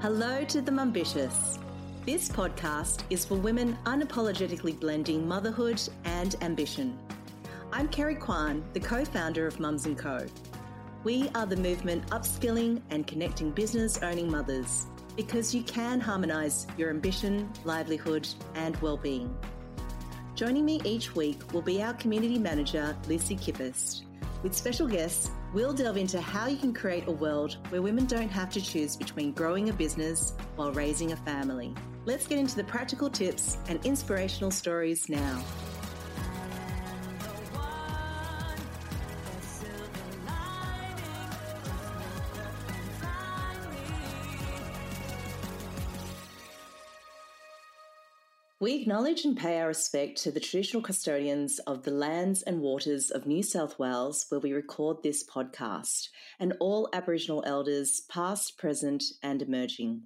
Hello to the Mumbitious. This podcast is for women unapologetically blending motherhood and ambition. I'm Carrie Kwan, the co-founder of Mums & Co. We are the movement upskilling and connecting business owning mothers because you can harmonise your ambition, livelihood and well-being. Joining me each week will be our community manager, Lucy Kippist. With special guests, we'll delve into how you can create a world where women don't have to choose between growing a business while raising a family. Let's get into the practical tips and inspirational stories now. We acknowledge and pay our respect to the traditional custodians of the lands and waters of New South Wales, where we record this podcast, and all Aboriginal elders, past, present, and emerging.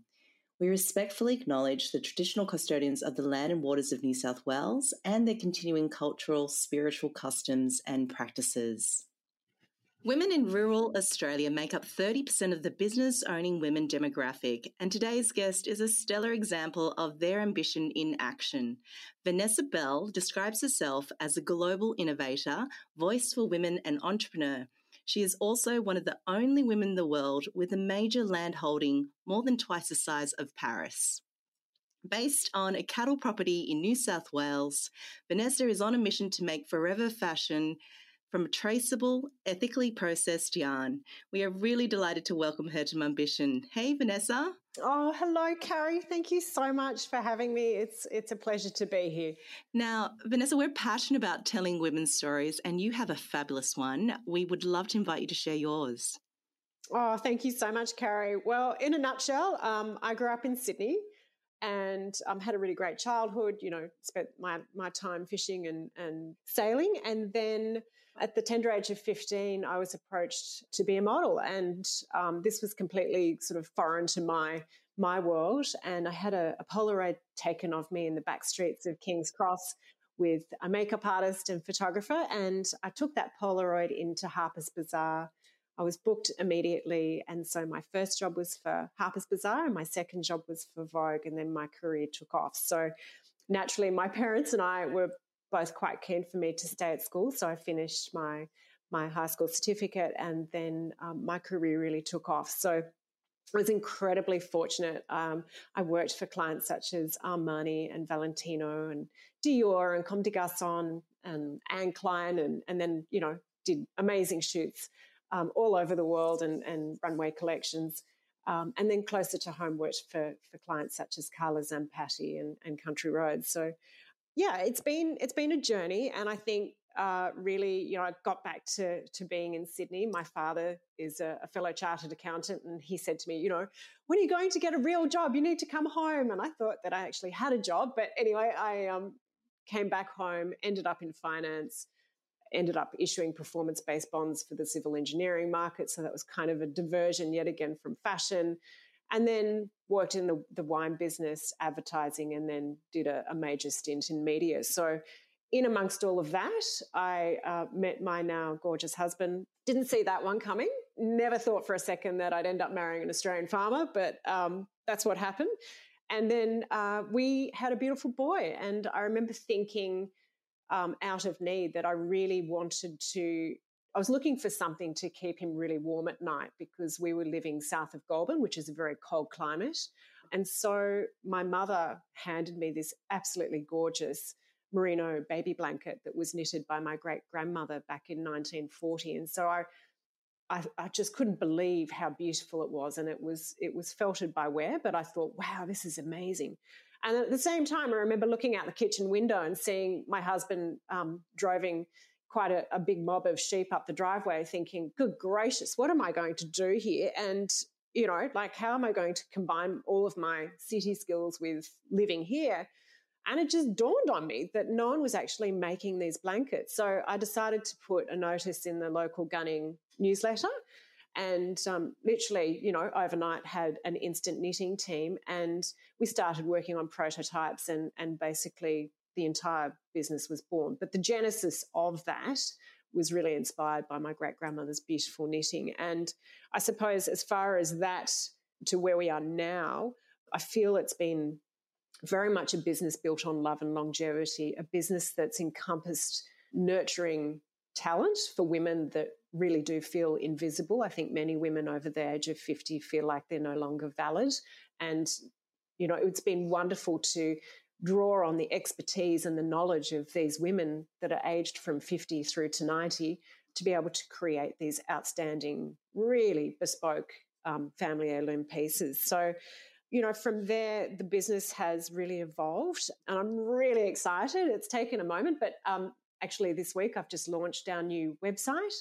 We respectfully acknowledge the traditional custodians of the land and waters of New South Wales and their continuing cultural, spiritual customs and practices. Women in rural Australia make up 30% of the business owning women demographic, and today's guest is a stellar example of their ambition in action. Vanessa Bell describes herself as a global innovator, voice for women, and entrepreneur. She is also one of the only women in the world with a major land holding more than twice the size of Paris. Based on a cattle property in New South Wales, Vanessa is on a mission to make forever fashion from a traceable, ethically processed yarn. We are really delighted to welcome her to Mumbition. Hey, Vanessa. Oh, hello, Carrie. Thank you so much for having me. It's it's a pleasure to be here. Now, Vanessa, we're passionate about telling women's stories, and you have a fabulous one. We would love to invite you to share yours. Oh, thank you so much, Carrie. Well, in a nutshell, um, I grew up in Sydney and um, had a really great childhood. You know, spent my my time fishing and and sailing, and then at the tender age of 15, I was approached to be a model, and um, this was completely sort of foreign to my my world. And I had a, a Polaroid taken of me in the back streets of King's Cross with a makeup artist and photographer, and I took that Polaroid into Harper's Bazaar. I was booked immediately, and so my first job was for Harper's Bazaar, and my second job was for Vogue, and then my career took off. So naturally, my parents and I were both quite keen for me to stay at school. So I finished my my high school certificate, and then um, my career really took off. So I was incredibly fortunate. Um, I worked for clients such as Armani and Valentino and Dior and Comme des Garçons and Anne Klein, and and then you know did amazing shoots um, all over the world and, and runway collections. Um, and then closer to home, worked for for clients such as Carla Zampatti and, and Country Roads. So yeah, it's been it's been a journey, and I think uh, really, you know, I got back to to being in Sydney. My father is a, a, fellow chartered accountant, and he said to me, you know, when are you going to get a real job? You need to come home. And I thought that I actually had a job, but anyway, I um, came back home, ended up in finance, ended up issuing performance based bonds for the civil engineering market. So that was kind of a diversion yet again from fashion and then worked in the, the wine business, advertising, and then did a, a, major stint in media. So, in amongst all of that, I uh, met my now gorgeous husband. Didn't see that one coming. Never thought for a second that I'd end up marrying an Australian farmer, but um, that's what happened. And then uh, we had a beautiful boy. And I remember thinking, um, out of need that I really wanted to I was looking for something to keep him really warm at night because we were living south of Goulburn, which is a very cold climate. And so my mother handed me this absolutely gorgeous merino baby blanket that was knitted by my great grandmother back in 1940. And so I, I, I, just couldn't believe how beautiful it was. And it was, it was felted by wear, but I thought, wow, this is amazing. And at the same time, I remember looking out the kitchen window and seeing my husband um, driving quite a, a big mob of sheep up the driveway thinking, good gracious, what am I going to do here? And you know, like how am I going to combine all of my city skills with living here? And it just dawned on me that no one was actually making these blankets. So I decided to put a notice in the local Gunning newsletter and um, literally, you know, overnight had an instant knitting team and we started working on prototypes and, and basically the entire business was born. But the genesis of that was really inspired by my great grandmother's beautiful knitting. And I suppose as far as that to where we are now, I feel it's been very much a business built on love and longevity, a business that's encompassed nurturing talent for women that really do feel invisible. I think many women over the age of 50 feel like they're no longer valid. And, you know, it's been wonderful to draw on the expertise and the knowledge of these women that are aged from 50 through to 90 to be able to create these outstanding, really bespoke um, family heirloom pieces. So, you know, from there, the business has really evolved, and I'm really excited. It's taken a moment, but um, actually, this week I've just launched our new website,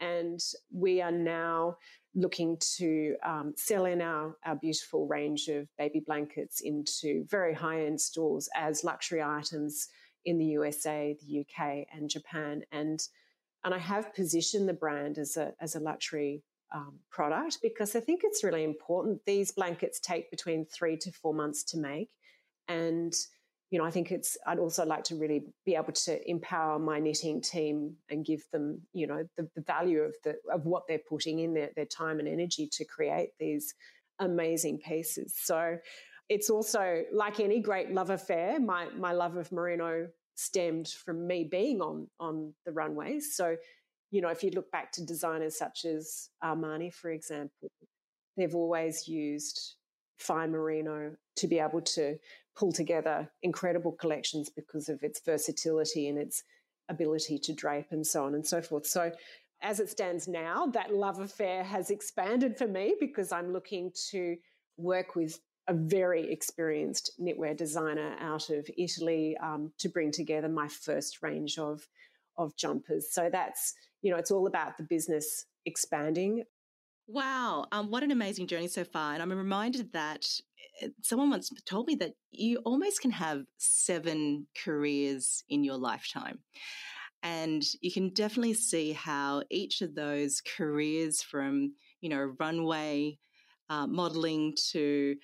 and we are now looking to um, sell in our, our beautiful range of baby blankets into very high end stores as luxury items in the USA, the UK, and Japan. And and I have positioned the brand as a as a luxury um, product because I think it's really important. These blankets take between three to four months to make, and you know I think it's. I'd also like to really be able to empower my knitting team and give them you know the, the value of the of what they're putting in their their time and energy to create these amazing pieces. So it's also like any great love affair. My my love of merino stemmed from me being on on the runways. So you know, if you look back to designers such as Armani, for example, they've always used fine merino to be able to pull together incredible collections because of its versatility and its ability to drape and so on and so forth. So, as it stands now, that love affair has expanded for me because I'm looking to work with a very experienced knitwear designer out of Italy um, to bring together my first range of of jumpers. So that's you know, it's all about the business expanding. Wow, um, what an amazing journey so far. And I'm reminded that someone once told me that you almost can have seven careers in your lifetime. And you can definitely see how each of those careers from, you know, runway uh, modeling to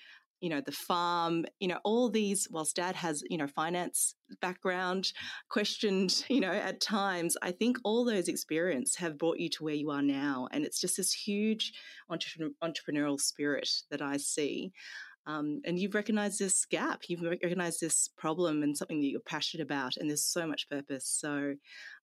you know, the farm, you know, all these, whilst dad has, you know, finance background, questioned, you know, at times, I think all those experience have brought you to where you are now. And it's just this huge entrepreneurial spirit that I see. Um, and you've recognized this gap, you've recognized this problem and something that you're passionate about, and there's so much purpose. So,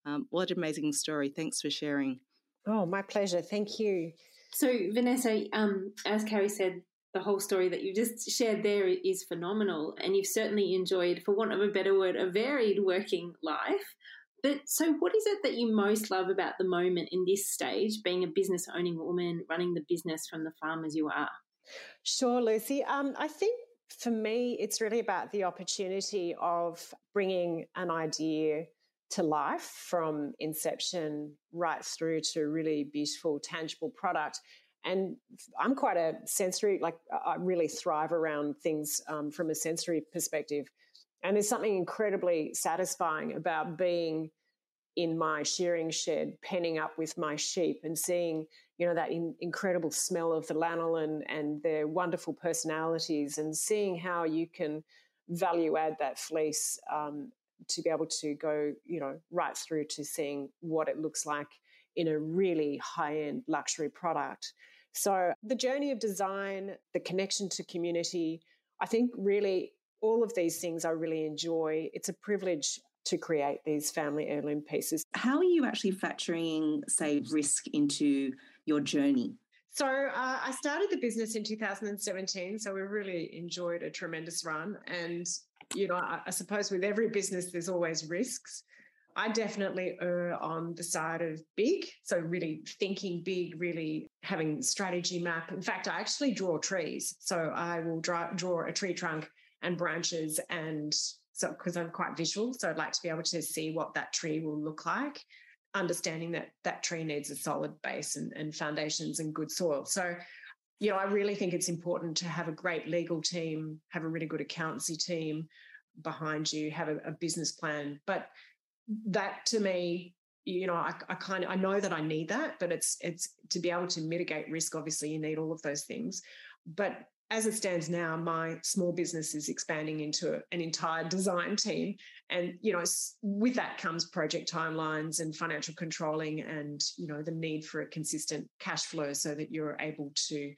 um, what an amazing story. Thanks for sharing. Oh, my pleasure. Thank you. So, Vanessa, um, as Carrie said, the whole story that you just shared there is phenomenal. And you've certainly enjoyed, for want of a better word, a varied working life. But so, what is it that you most love about the moment in this stage, being a business owning woman, running the business from the farm as you are? Sure, Lucy. Um, I think for me, it's really about the opportunity of bringing an idea to life from inception right through to a really beautiful, tangible product and I'm quite a sensory, like I really thrive around things um, from a sensory perspective. And there's something incredibly satisfying about being in my shearing shed, penning up with my sheep and seeing, you know, that in, incredible smell of the lanolin and their wonderful personalities and seeing how you can value add that fleece um, to be able to go, you know, right through to seeing what it looks like in a really high end luxury product. So the journey of design, the connection to community, I think really all of these things I really enjoy. It's a privilege to create these family heirloom pieces. How are you actually factoring, say, risk into your journey? So uh, I started the business in 2017. So we really enjoyed a tremendous run. And, you know, I, I suppose with every business, there's always risks. I definitely err on the side of big. So, really thinking big, really having strategy map. In fact, I actually draw trees. So, I will draw, draw a tree trunk and branches and so because I'm quite visual, so I'd like to be able to see what that tree will look like, understanding that that tree needs a solid base and, and foundations and good soil. So, you know, I really think it's important to have a great legal team, have a really good accountancy team behind you, have a, a business plan. But that to me you know I, I kind of i know that i need that but it's it's to be able to mitigate risk obviously you need all of those things but as it stands now, my small business is expanding into an entire design team. And, you know, with that comes project timelines and financial controlling and, you know, the need for a consistent cash flow so that you're able to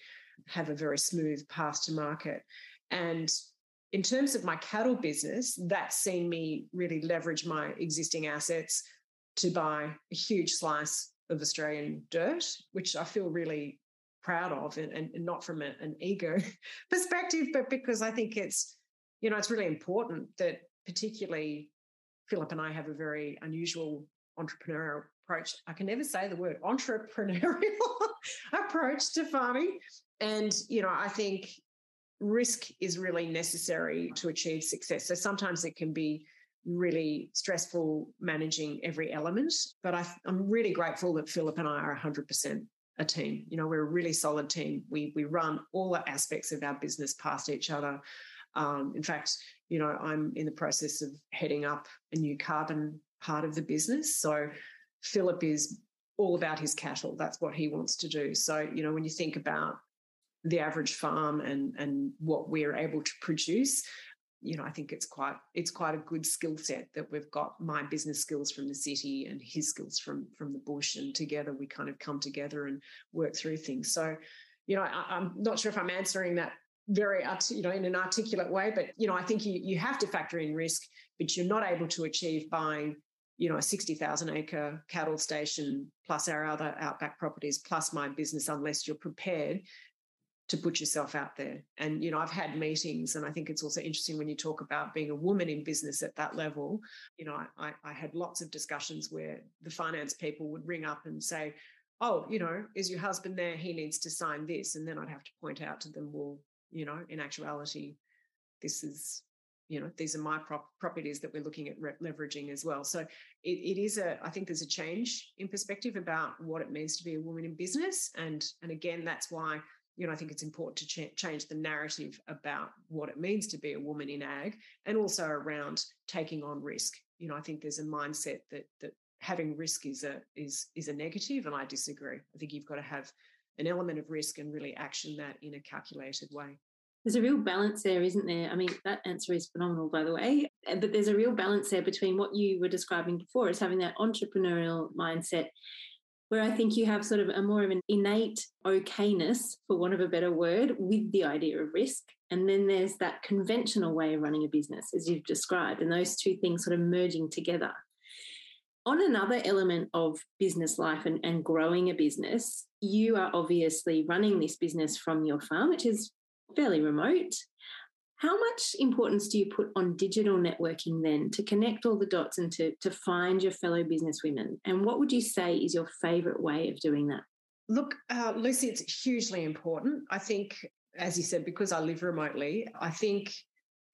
have a very smooth path to market. And in terms of my cattle business, that's seen me really leverage my existing assets to buy a huge slice of Australian dirt, which I feel really proud of and, and not from a, an ego perspective, but because I think it's, you know, it's really important that particularly Philip and I have a very unusual entrepreneurial approach. I can never say the word entrepreneurial approach to farming. And, you know, I think risk is really necessary to achieve success. So sometimes it can be really stressful managing every element. But I, am really grateful that Philip and I are 100% a team. You know, we're a really solid team. We we run all the aspects of our business past each other. Um, in fact, you know, I'm in the process of heading up a new carbon part of the business. So Philip is all about his cattle. That's what he wants to do. So, you know, when you think about the average farm and and what we're able to produce, you know, I think it's quite it's quite a good skill set that we've got my business skills from the city and his skills from from the bush, and together we kind of come together and work through things. So, you know, I, am not sure if I'm answering that very you know in an articulate way, but you know, I think you you have to factor in risk, but you're not able to achieve buying you know a 60,000 acre cattle station plus our other outback properties plus my business unless you're prepared to put yourself out there. And, you know, I've had meetings, and I think it's also interesting when you talk about being a woman in business at that level. You know, I, I had lots of discussions where the finance people would ring up and say, Oh, you know, is your husband there? He needs to sign this. And then I'd have to point out to them, Well, you know, in actuality, this is you know these are my prop- properties that we're looking at re- leveraging as well so it, it is a i think there's a change in perspective about what it means to be a woman in business and and again that's why you know, I think it's important to ch- change the narrative about what it means to be a woman in ag and also around taking on risk. You know, I think there's a mindset that that having risk is a is is a negative, and I disagree. I think you've got to have an element of risk and really action that in a calculated way. There's a real balance there, isn't there? I mean, that answer is phenomenal, by the way. But there's a real balance there between what you were describing before as having that entrepreneurial mindset where I think you have sort of a more of an innate okayness, for want of a better word, with the idea of risk. And then there's that conventional way of running a business, as you've described, and those two things sort of merging together. On another element of business life and, and growing a business, you are obviously running this business from your farm, which is fairly remote. How much importance do you put on digital networking then to connect all the dots and to, to find your fellow businesswomen? And what would you say is your favourite way of doing that? Look, uh, Lucy, it's hugely important. I think, as you said, because I live remotely, I think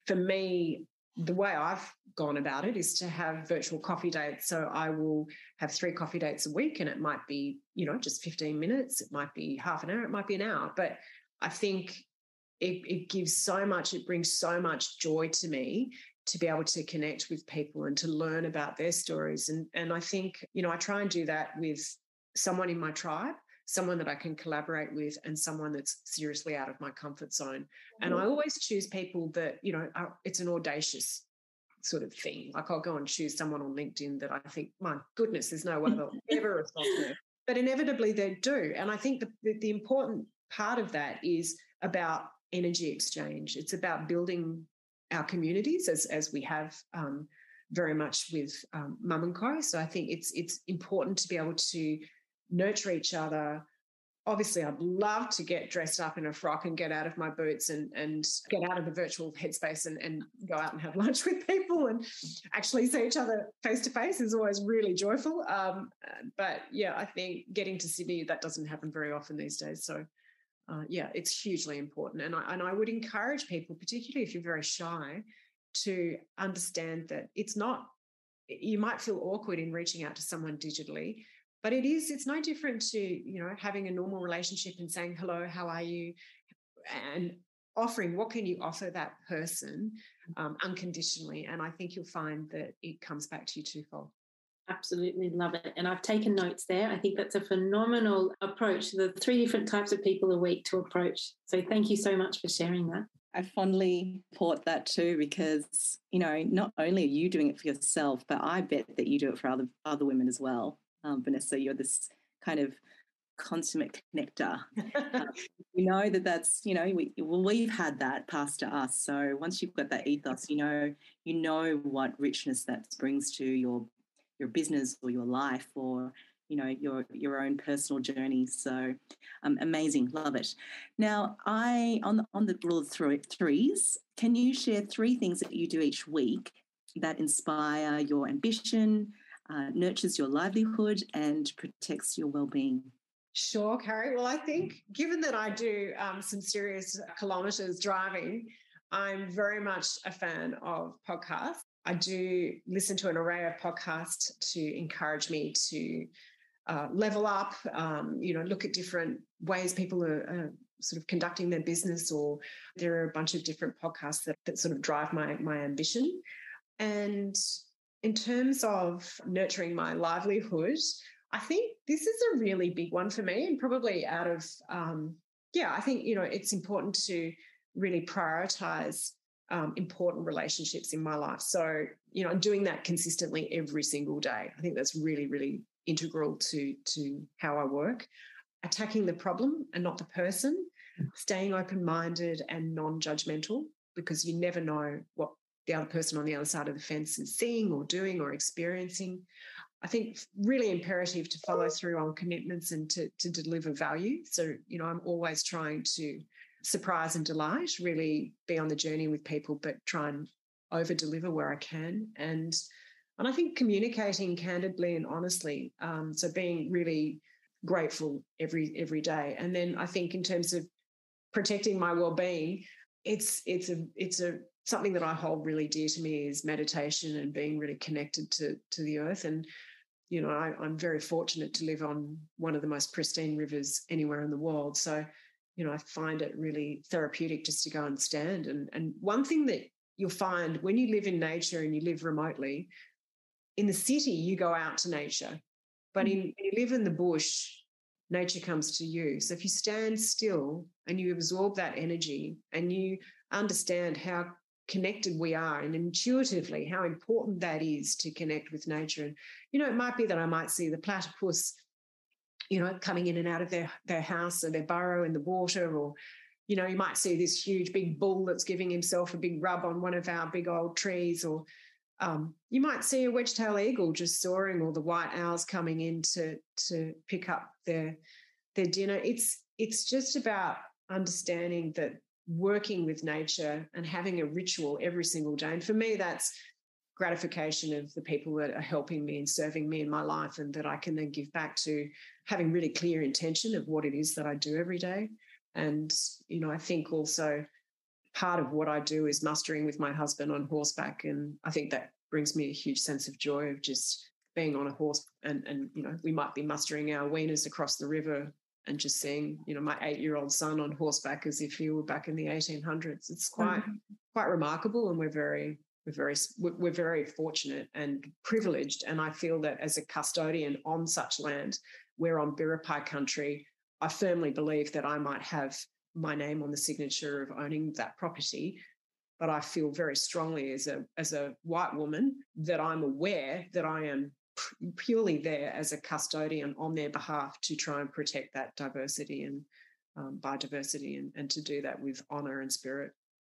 for me, the way I've gone about it is to have virtual coffee dates. So I will have three coffee dates a week, and it might be, you know, just 15 minutes, it might be half an hour, it might be an hour. But I think it, it gives so much, it brings so much joy to me to be able to connect with people and to learn about their stories. And, and I think, you know, I try and do that with someone in my tribe, someone that I can collaborate with, and someone that's seriously out of my comfort zone. And I mm-hmm. always choose people that, you know, are, it's an audacious sort of thing. Like I'll go and choose someone on LinkedIn that I think, my goodness, there's no way they'll ever respond to. But inevitably they do. And I think the, the, the important part of that is about energy exchange. It's about building our communities as as we have um, very much with um, Mum and Co. So I think it's it's important to be able to nurture each other. Obviously, I'd love to get dressed up in a frock and get out of my boots and and get out of the virtual headspace and, and go out and have lunch with people and actually see each other face to face is always really joyful. Um, but yeah, I think getting to Sydney that doesn't happen very often these days. So uh, yeah, it's hugely important. And I, and I would encourage people, particularly if you're very shy, to understand that it's not, you might feel awkward in reaching out to someone digitally, but it is, it's no different to, you know, having a normal relationship and saying, hello, how are you? And offering what can you offer that person um, unconditionally. And I think you'll find that it comes back to you twofold. Absolutely love it. And I've taken notes there. I think that's a phenomenal approach. The three different types of people a week to approach. So thank you so much for sharing that. I fondly support that too because, you know, not only are you doing it for yourself, but I bet that you do it for other other women as well. Um, Vanessa, you're this kind of consummate connector. uh, you know that that's you know we well we've had that passed to us. So once you've got that ethos, you know you know what richness that brings to your your business or your life or you know your your own personal journey. So um, amazing, love it. Now I on the on the rule of threes. Can you share three things that you do each week that inspire your ambition? Uh, nurtures your livelihood and protects your well-being Sure, Carrie. Well, I think given that I do um, some serious kilometres driving, I'm very much a fan of podcasts. I do listen to an array of podcasts to encourage me to uh, level up, um, you know, look at different ways people are, sort of conducting their business, or there are a bunch of different podcasts that, that sort of drive my, my ambition. And in terms of nurturing my livelihood, I think this is a really big one for me, and probably out of, um, yeah, I think, you know, it's important to really prioritize um, important relationships in my life. So, you know, doing that consistently every single day. I think that's really, really integral to to how I work. Attacking the problem and not the person, staying open minded and non judgmental, because you never know what the other person on the other side of the fence is seeing or doing or experiencing. I think really imperative to follow through on commitments and to, to deliver value. So, you know, I'm always trying to surprise and delight, really be on the journey with people, but try and over deliver where I can. And and I think communicating candidly and honestly. Um, so being really grateful every every day. And then I think in terms of protecting my well-being, it's it's a it's a something that I hold really dear to me is meditation and being really connected to to the earth. And you know, I, I'm very fortunate to live on one of the most pristine rivers anywhere in the world. So, you know, I find it really therapeutic just to go and stand. And and one thing that you'll find when you live in nature and you live remotely, in the city you go out to nature, but mm. in when you live in the bush, nature comes to you. So if you stand still and you absorb that energy and you understand how connected we are and intuitively how important that is to connect with nature. And, you know, it might be that I might see the platypus, you know, coming in and out of their, their house or their burrow in the water, or, you know, you might see this huge big bull that's giving himself a big rub on one of our big old trees, or um, you might see a wedge-tailed eagle just soaring, or the white owls coming in to to pick up their their dinner. It's it's just about understanding that working with nature and having a ritual every single day. And for me, that's gratification of the people that are helping me and serving me in my life, and that I can then give back to having really clear intention of what it is that I do every day. And, you know, I think also part of what I do is mustering with my husband on horseback. And I think that brings me a huge sense of joy of just being on a horse and, and you know, we might be mustering our weaners across the river and just seeing, you know, my eight-year-old son on horseback as if he were back in the 1800s. It's quite mm-hmm. quite remarkable, and we're very we're very we're very fortunate and privileged. And I feel that as a custodian on such land, we're on Biripi country. I firmly believe that I might have my name on the signature of owning that property, but I feel very strongly as a as a white woman that I'm aware that I am purely there as a custodian on their behalf to try and protect that diversity and um, biodiversity and, and to do that with honor and spirit.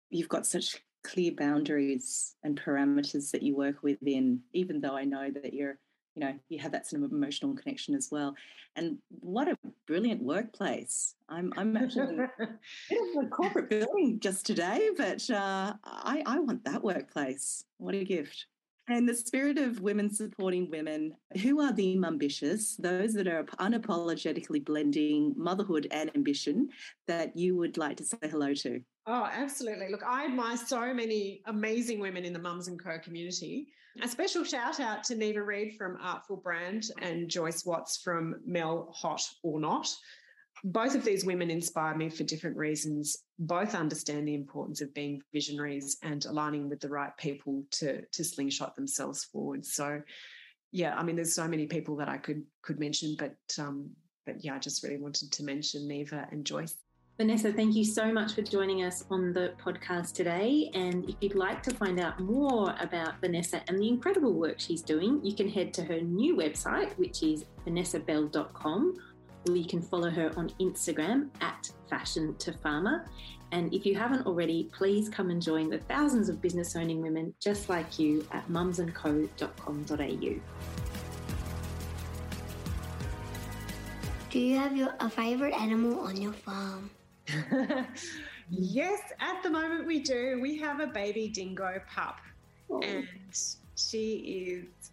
You've got such clear boundaries and parameters that you work within, even though I know that you're, you know, you have that sort of emotional connection as well. And what a brilliant workplace. I'm, I'm actually in a corporate building just today, but uh, I, I want that workplace. What a gift. And the spirit of women supporting women, who are the ambitious, those that are unapologetically blending motherhood and ambition that you would like to say hello to? Oh, absolutely. Look, I admire so many amazing women in the Mums and Co community. A special shout out to Neva Reed from Artful Brand and Joyce Watts from Mel Hot or Not both of these women inspire me for different reasons. Both understand the importance of being visionaries and aligning with the right people to, to slingshot themselves forward. So, yeah, I mean, there's so many people that I could could mention, but um, but yeah, I just really wanted to mention Neva and Joyce. Vanessa, thank you so much for joining us on the podcast today. And if you'd like to find out more about Vanessa and the incredible work she's doing, you can head to her new website, which is vanessabell.com, or you can follow her on Instagram at fashion to farmer. And if you haven't already, please come and join the thousands of business owning women just like you at mumsandco.com.au. Do you have your, a favorite animal on your farm? yes, at the moment we do. We have a baby dingo pup, oh. and she is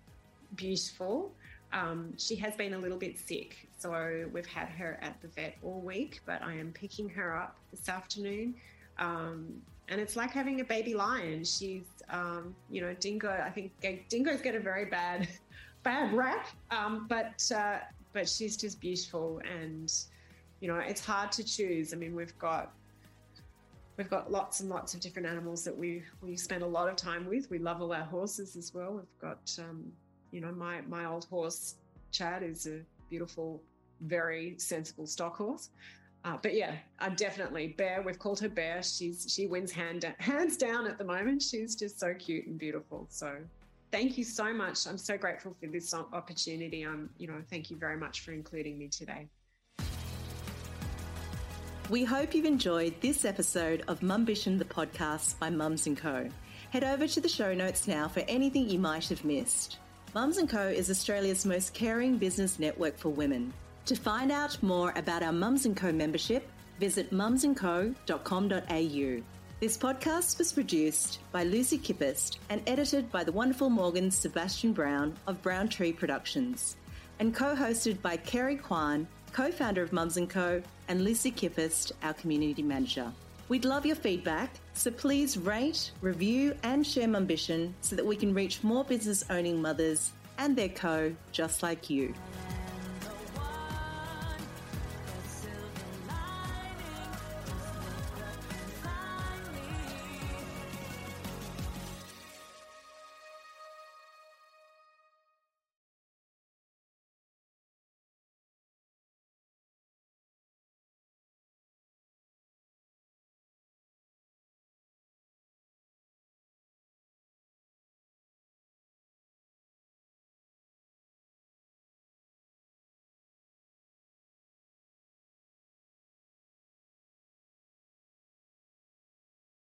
beautiful. Um, she has been a little bit sick, so we've had her at the vet all week, but I am picking her up this afternoon. Um, and it's like having a baby lion. She's, um, you know, dingo. I think dingoes get a very bad, bad rap, um, but uh, but she's just beautiful and you know, it's hard to choose. I mean, we've got we've got lots and lots of different animals that we we spend a lot of time with. We love all our horses as well. We've got, um, you know, my my old horse Chad is a beautiful, very sensible stock horse. Uh, but yeah, uh, definitely Bear. We've called her Bear. She's she wins hand hands down at the moment. She's just so cute and beautiful. So thank you so much. I'm so grateful for this opportunity. I'm, you know, thank you very much for including me today. We hope you've enjoyed this episode of Mumbition the podcast by Mums & Co. Head over to the show notes now for anything you might have missed. Mums & Co is Australia's most caring business network for women. To find out more about our Mums & Co membership, visit mumsandco.com.au. This podcast was produced by Lucy Kippist and edited by the wonderful Morgan Sebastian Brown of Brown Tree Productions and co-hosted by Carrie Kwan co-founder of Mums & Co, and Lucy Kippist, our community manager. We'd love your feedback, so please rate, review, and share Mumbition so that we can reach more business owning mothers and their co just like you.